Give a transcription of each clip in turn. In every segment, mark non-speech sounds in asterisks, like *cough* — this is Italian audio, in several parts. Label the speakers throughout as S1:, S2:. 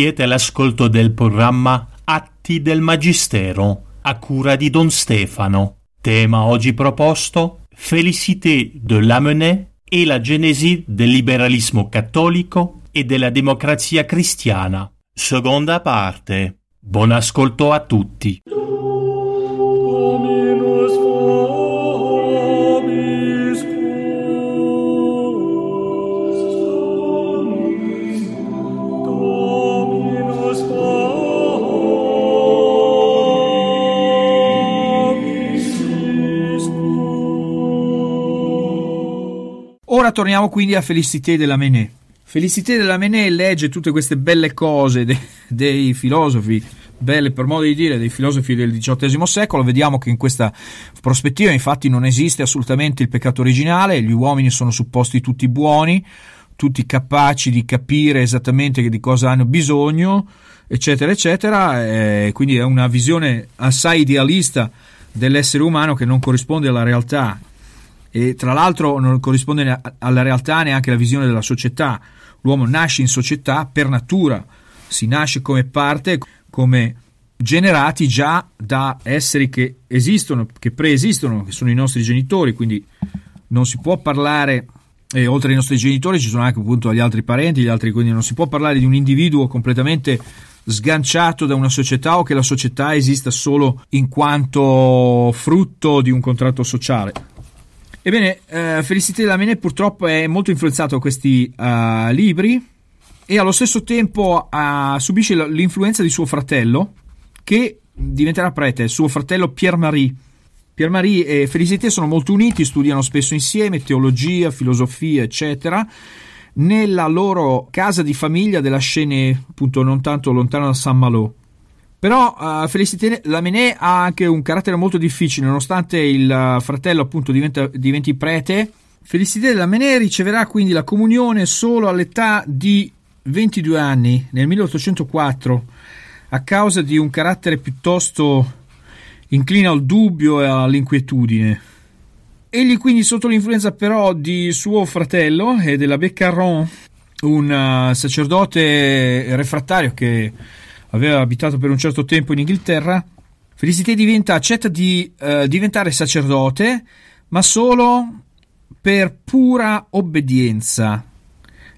S1: Siete all'ascolto del programma Atti del Magistero a cura di Don Stefano. Tema oggi proposto Félicité de Lamennais e la genesi del liberalismo cattolico e della democrazia cristiana. Seconda parte. Buon ascolto a tutti.
S2: Ora torniamo quindi a Félicité de Lamennais. Félicité de Lamennais legge tutte queste belle cose de- dei filosofi, belle per modo di dire, dei filosofi del XVIII secolo. Vediamo che in questa prospettiva infatti non esiste assolutamente il peccato originale, gli uomini sono supposti tutti buoni, tutti capaci di capire esattamente di cosa hanno bisogno, eccetera, eccetera. Eh, quindi è una visione assai idealista dell'essere umano che non corrisponde alla realtà e tra l'altro non corrisponde alla realtà neanche la visione della società. L'uomo nasce in società per natura, si nasce come parte, come generati già da esseri che esistono, che preesistono, che sono i nostri genitori, quindi non si può parlare, e oltre ai nostri genitori ci sono anche appunto gli altri parenti, gli altri, quindi non si può parlare di un individuo completamente sganciato da una società o che la società esista solo in quanto frutto di un contratto sociale. Ebbene, eh, Felicité Lamennais purtroppo è molto influenzato da questi eh, libri e allo stesso tempo eh, subisce l'influenza di suo fratello che diventerà prete, suo fratello Pierre-Marie. Pierre-Marie e Felicité sono molto uniti, studiano spesso insieme teologia, filosofia, eccetera, nella loro casa di famiglia della Scene, appunto non tanto lontano da Saint-Malo. Però uh, Félicité Lamennais ha anche un carattere molto difficile, nonostante il uh, fratello appunto diventa, diventi prete. Félicité Lamennais riceverà quindi la comunione solo all'età di 22 anni, nel 1804, a causa di un carattere piuttosto inclina al dubbio e all'inquietudine. Egli quindi sotto l'influenza però di suo fratello e della Beccaron, un uh, sacerdote refrattario che aveva abitato per un certo tempo in Inghilterra, Felicité diventa, accetta di eh, diventare sacerdote, ma solo per pura obbedienza.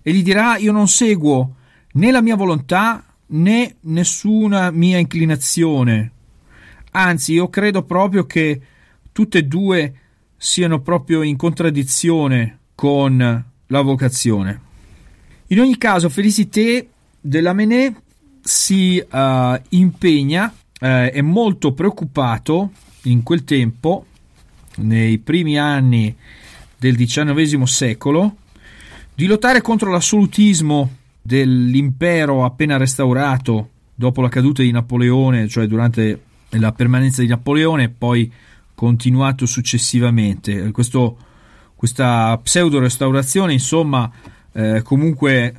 S2: E gli dirà: Io non seguo né la mia volontà né nessuna mia inclinazione. Anzi, io credo proprio che tutte e due siano proprio in contraddizione con la vocazione. In ogni caso, Felicité de Lamennais si uh, impegna, uh, è molto preoccupato in quel tempo, nei primi anni del XIX secolo, di lottare contro l'assolutismo dell'impero appena restaurato dopo la caduta di Napoleone, cioè durante la permanenza di Napoleone e poi continuato successivamente. Questo, questa pseudo restaurazione, insomma, eh, comunque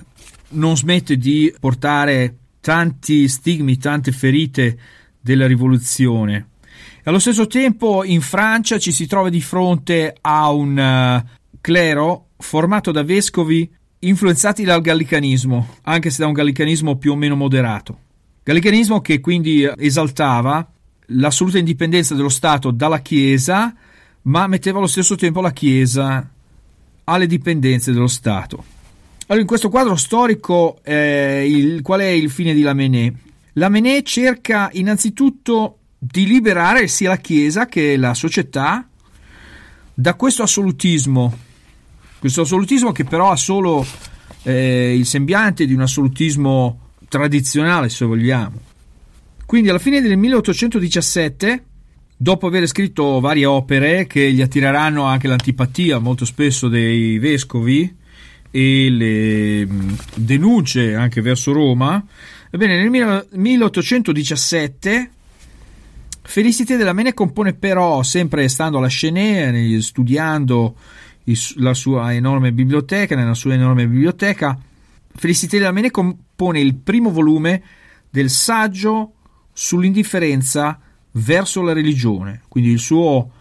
S2: non smette di portare tanti stigmi, tante ferite della rivoluzione. Allo stesso tempo in Francia ci si trova di fronte a un uh, clero formato da vescovi influenzati dal gallicanismo, anche se da un gallicanismo più o meno moderato. Gallicanismo che quindi esaltava l'assoluta indipendenza dello Stato dalla Chiesa, ma metteva allo stesso tempo la Chiesa alle dipendenze dello Stato. Allora, in questo quadro storico, eh, il, qual è il fine di Lamennais? Lamennais cerca innanzitutto di liberare sia la Chiesa che la società da questo assolutismo, questo assolutismo che però ha solo eh, il sembiante di un assolutismo tradizionale, se vogliamo. Quindi alla fine del 1817, dopo aver scritto varie opere che gli attireranno anche l'antipatia molto spesso dei vescovi, e le denunce anche verso Roma, Ebbene, nel 1817 Felicité della Mene compone però, sempre stando alla Chenet, studiando la sua enorme biblioteca, nella sua enorme biblioteca, Felicité della Mene compone il primo volume del saggio sull'indifferenza verso la religione. Quindi il suo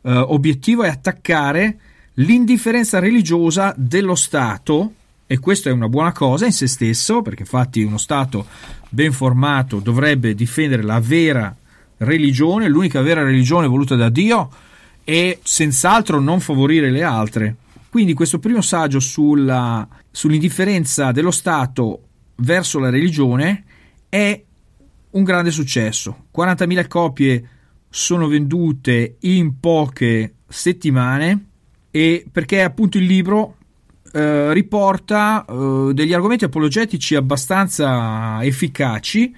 S2: eh, obiettivo è attaccare l'indifferenza religiosa dello Stato e questo è una buona cosa in se stesso, perché infatti uno Stato ben formato dovrebbe difendere la vera religione, l'unica vera religione voluta da Dio e senz'altro non favorire le altre. Quindi questo primo saggio sulla, sull'indifferenza dello Stato verso la religione è un grande successo. 40.000 copie sono vendute in poche settimane e perché appunto il libro eh, riporta eh, degli argomenti apologetici abbastanza efficaci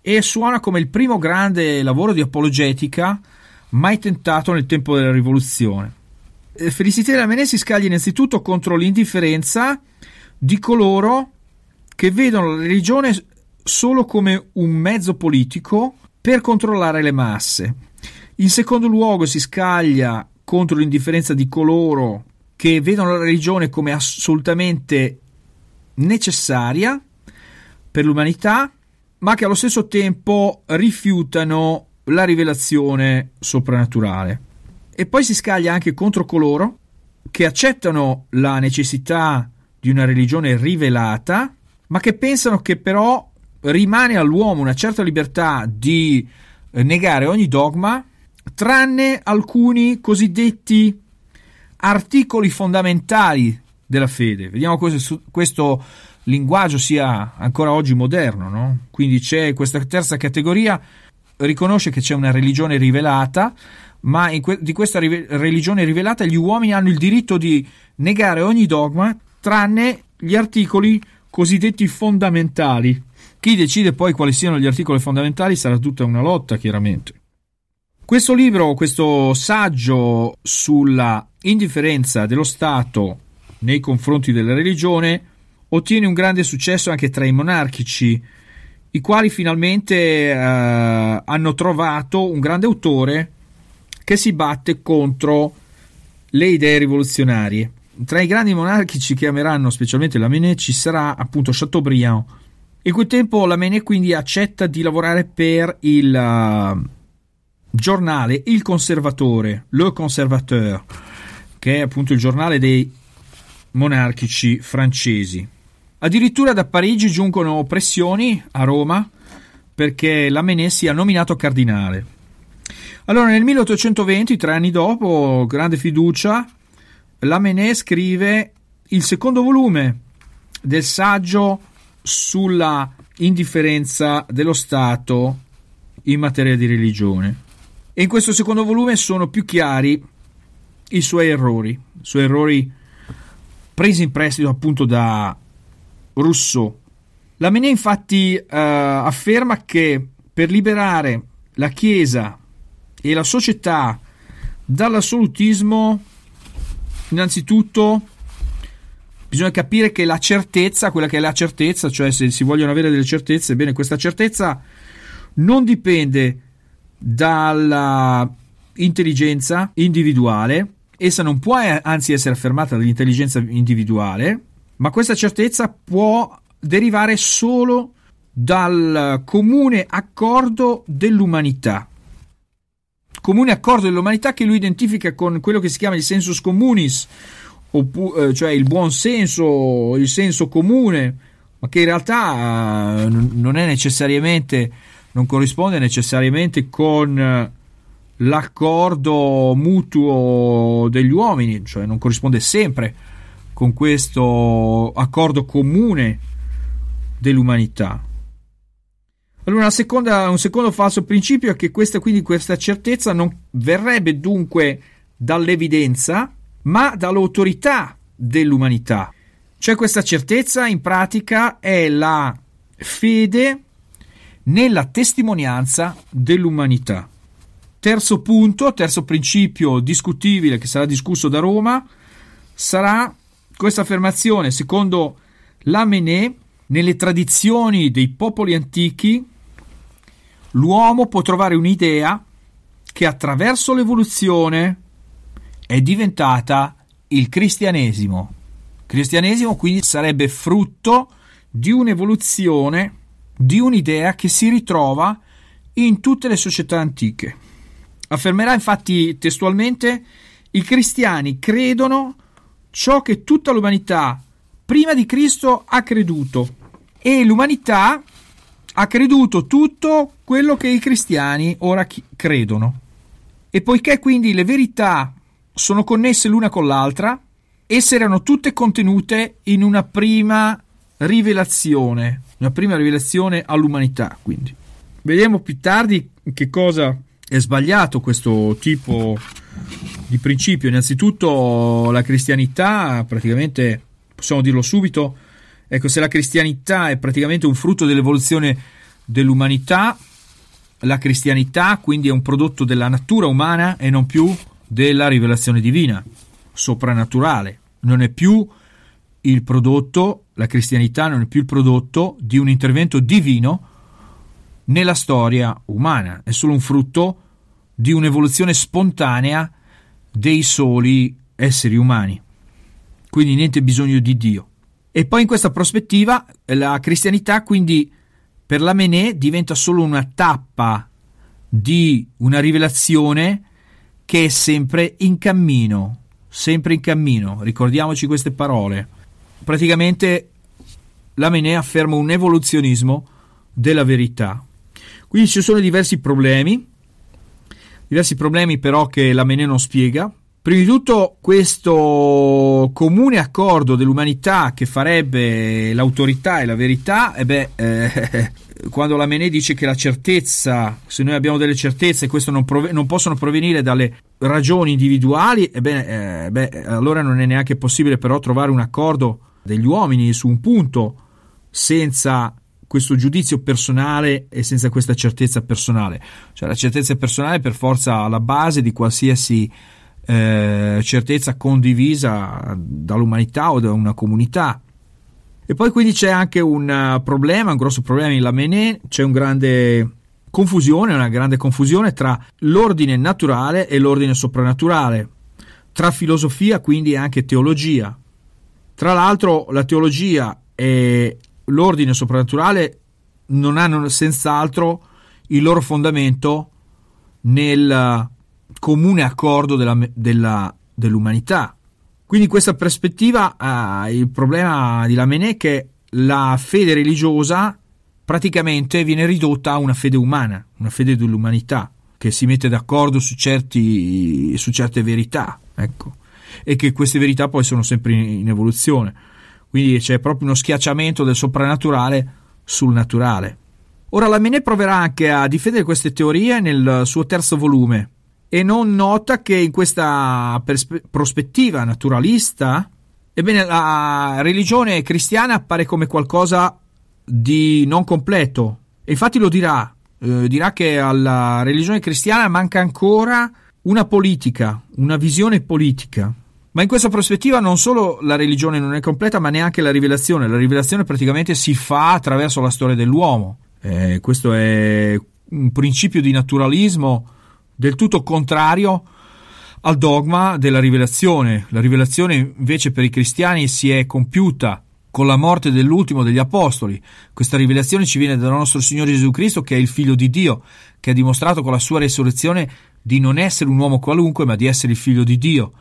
S2: e suona come il primo grande lavoro di apologetica mai tentato nel tempo della rivoluzione. Eh, Felicità della Menè si scaglia innanzitutto contro l'indifferenza di coloro che vedono la religione solo come un mezzo politico per controllare le masse. In secondo luogo si scaglia contro l'indifferenza di coloro che vedono la religione come assolutamente necessaria per l'umanità, ma che allo stesso tempo rifiutano la rivelazione soprannaturale. E poi si scaglia anche contro coloro che accettano la necessità di una religione rivelata, ma che pensano che però rimane all'uomo una certa libertà di negare ogni dogma, tranne alcuni cosiddetti articoli fondamentali della fede. Vediamo questo, questo linguaggio sia ancora oggi moderno, no? Quindi c'è questa terza categoria, riconosce che c'è una religione rivelata, ma que- di questa ri- religione rivelata gli uomini hanno il diritto di negare ogni dogma, tranne gli articoli cosiddetti fondamentali. Chi decide poi quali siano gli articoli fondamentali sarà tutta una lotta, chiaramente. Questo libro, questo saggio sulla indifferenza dello Stato nei confronti della religione ottiene un grande successo anche tra i monarchici, i quali finalmente eh, hanno trovato un grande autore che si batte contro le idee rivoluzionarie. Tra i grandi monarchici che ameranno specialmente la Menet ci sarà appunto Chateaubriand. In quel tempo la Menet quindi accetta di lavorare per il giornale Il Conservatore, Le Conservateur, che è appunto il giornale dei monarchici francesi. Addirittura da Parigi giungono pressioni a Roma perché Lamennais sia nominato cardinale. Allora nel 1820, tre anni dopo, grande fiducia, Lamennais scrive il secondo volume del saggio sulla indifferenza dello Stato in materia di religione. E in questo secondo volume sono più chiari i suoi errori, i suoi errori presi in prestito appunto da Rousseau. Lamennais infatti eh, afferma che per liberare la Chiesa e la società dall'assolutismo, innanzitutto bisogna capire che la certezza, quella che è la certezza, cioè se si vogliono avere delle certezze, bene, questa certezza non dipende dalla intelligenza individuale, essa non può eh, anzi essere affermata dall'intelligenza individuale, ma questa certezza può derivare solo dal comune accordo dell'umanità. Comune accordo dell'umanità che lui identifica con quello che si chiama il sensus communis, eh, cioè il buon senso, il senso comune, ma che in realtà eh, non è necessariamente non corrisponde necessariamente con eh, l'accordo mutuo degli uomini, cioè non corrisponde sempre con questo accordo comune dell'umanità. Allora, seconda, un secondo falso principio è che questa, quindi, questa certezza non verrebbe dunque dall'evidenza, ma dall'autorità dell'umanità. Cioè questa certezza in pratica è la fede nella testimonianza dell'umanità. Terzo punto, terzo principio discutibile che sarà discusso da Roma, sarà questa affermazione, secondo Lamennais, nelle tradizioni dei popoli antichi l'uomo può trovare un'idea che attraverso l'evoluzione è diventata il cristianesimo. Cristianesimo quindi sarebbe frutto di un'evoluzione, di un'idea che si ritrova in tutte le società antiche. Affermerà infatti testualmente i cristiani credono ciò che tutta l'umanità prima di Cristo ha creduto e l'umanità ha creduto tutto quello che i cristiani ora credono. E poiché quindi le verità sono connesse l'una con l'altra, esse erano tutte contenute in una prima rivelazione, una prima rivelazione all'umanità, quindi. Vedremo più tardi che cosa è sbagliato questo tipo di principio. Innanzitutto la cristianità, praticamente, possiamo dirlo subito, ecco, se la cristianità è praticamente un frutto dell'evoluzione dell'umanità, la cristianità quindi è un prodotto della natura umana e non più della rivelazione divina, soprannaturale. Non è più il prodotto, la cristianità non è più il prodotto di un intervento divino nella storia umana, è solo un frutto di un'evoluzione spontanea dei soli esseri umani. Quindi niente bisogno di Dio. E poi in questa prospettiva la cristianità quindi per la Menè diventa solo una tappa di una rivelazione che è sempre in cammino, sempre in cammino. Ricordiamoci queste parole. Praticamente la Menè afferma un evoluzionismo della verità. Quindi ci sono diversi problemi, diversi problemi però che la Menè non spiega. Prima di tutto questo comune accordo dell'umanità che farebbe l'autorità e la verità, e beh, eh, *laughs* quando la Menè dice che la certezza, se noi abbiamo delle certezze, queste non, prov- non possono provenire dalle ragioni individuali, ebbene, eh, beh, allora non è neanche possibile però trovare un accordo degli uomini su un punto senza questo giudizio personale e senza questa certezza personale. Cioè la certezza personale per forza alla base di qualsiasi eh, certezza condivisa dall'umanità o da una comunità. E poi quindi c'è anche un problema, un grosso problema in Lamennais, c'è un grande confusione, una grande confusione tra l'ordine naturale e l'ordine soprannaturale, tra filosofia quindi e anche teologia. Tra l'altro la teologia e l'ordine soprannaturale non hanno senz'altro il loro fondamento nel comune accordo della, della, dell'umanità. Quindi in questa prospettiva eh, il problema di Lamennais è che la fede religiosa praticamente viene ridotta a una fede umana, una fede dell'umanità, che si mette d'accordo su, certi, su certe verità, ecco, e che queste verità poi sono sempre in, evoluzione. Quindi c'è proprio uno schiacciamento del soprannaturale sul naturale. Ora la Mene proverà anche a difendere queste teorie nel suo terzo volume e non nota che in questa perspe- prospettiva naturalista, ebbene la religione cristiana appare come qualcosa di non completo. E infatti lo dirà, eh, dirà che alla religione cristiana manca ancora una politica, una visione politica. Ma in questa prospettiva non solo la religione non è completa, ma neanche la rivelazione. La rivelazione praticamente si fa attraverso la storia dell'uomo. Eh, questo è un principio di naturalismo del tutto contrario al dogma della rivelazione. La rivelazione invece per i cristiani si è compiuta con la morte dell'ultimo degli apostoli. Questa rivelazione ci viene dal nostro Signore Gesù Cristo, che è il figlio di Dio, che ha dimostrato con la sua resurrezione di non essere un uomo qualunque, ma di essere il figlio di Dio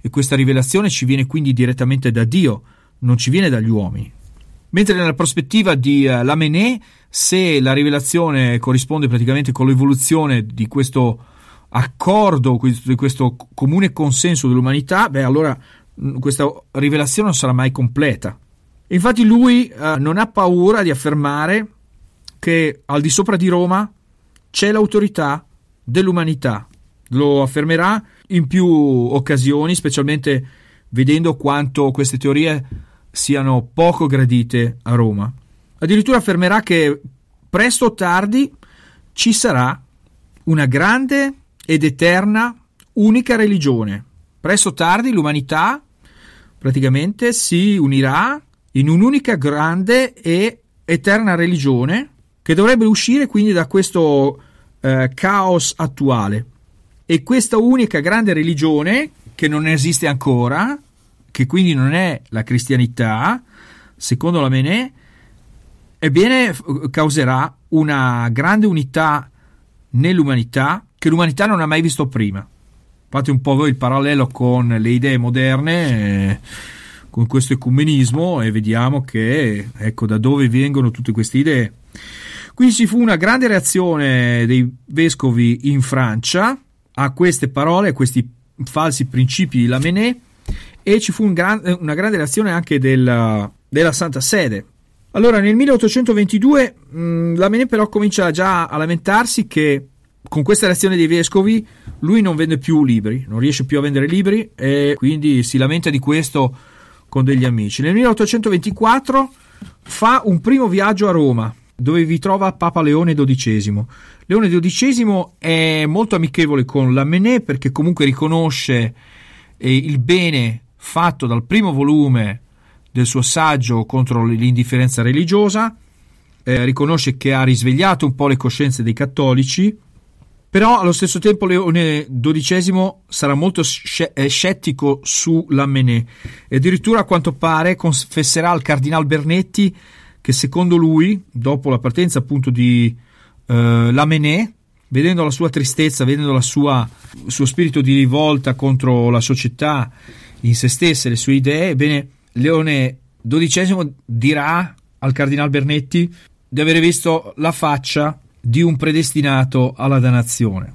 S2: e questa rivelazione ci viene quindi direttamente da Dio, non ci viene dagli uomini. Mentre nella prospettiva di uh, Lamennais, se la rivelazione corrisponde praticamente con l'evoluzione di questo accordo, di questo comune consenso dell'umanità, beh allora questa rivelazione non sarà mai completa. Infatti lui uh, non ha paura di affermare che al di sopra di Roma c'è l'autorità dell'umanità. Lo affermerà in più occasioni, specialmente vedendo quanto queste teorie siano poco gradite a Roma. Addirittura affermerà che presto o tardi ci sarà una grande ed eterna unica religione. Presto o tardi l'umanità praticamente si unirà in un'unica grande e eterna religione che dovrebbe uscire quindi da questo eh, caos attuale. E questa unica grande religione, che non esiste ancora, che quindi non è la cristianità, secondo la Menè, ebbene causerà una grande unità nell'umanità che l'umanità non ha mai visto prima. Fate un po' voi il parallelo con le idee moderne, eh, con questo ecumenismo e vediamo che ecco da dove vengono tutte queste idee. Qui ci fu una grande reazione dei vescovi in Francia a queste parole, a questi falsi principi di Lamennais e ci fu un gran, una grande reazione anche della, della Santa Sede. Allora nel 1822 mh, Lamennais però comincia già a lamentarsi che con questa reazione dei vescovi lui non vende più libri, non riesce più a vendere libri e quindi si lamenta di questo con degli amici. Nel 1824 fa un primo viaggio a Roma dove vi trova Papa Leone XII. Leone XII è molto amichevole con Lamennais perché comunque riconosce eh, il bene fatto dal primo volume del suo saggio contro l'indifferenza religiosa, eh, riconosce che ha risvegliato un po' le coscienze dei cattolici però allo stesso tempo Leone XII sarà molto eh, scettico su Lamennais e addirittura a quanto pare confesserà al cardinal Bernetti che secondo lui, dopo la partenza appunto di eh, Lamennais, vedendo la sua tristezza, vedendo il suo spirito di rivolta contro la società in se stessa e le sue idee, ebbene Leone XII dirà al cardinal Bernetti di avere visto la faccia di un predestinato alla dannazione.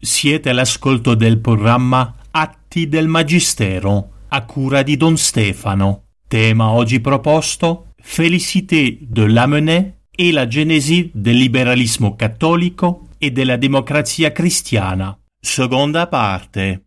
S1: Siete all'ascolto del programma Atti del Magistero a cura di Don Stefano. Tema oggi proposto Félicité de Lamennais e la genesi del liberalismo cattolico e della democrazia cristiana. Seconda parte.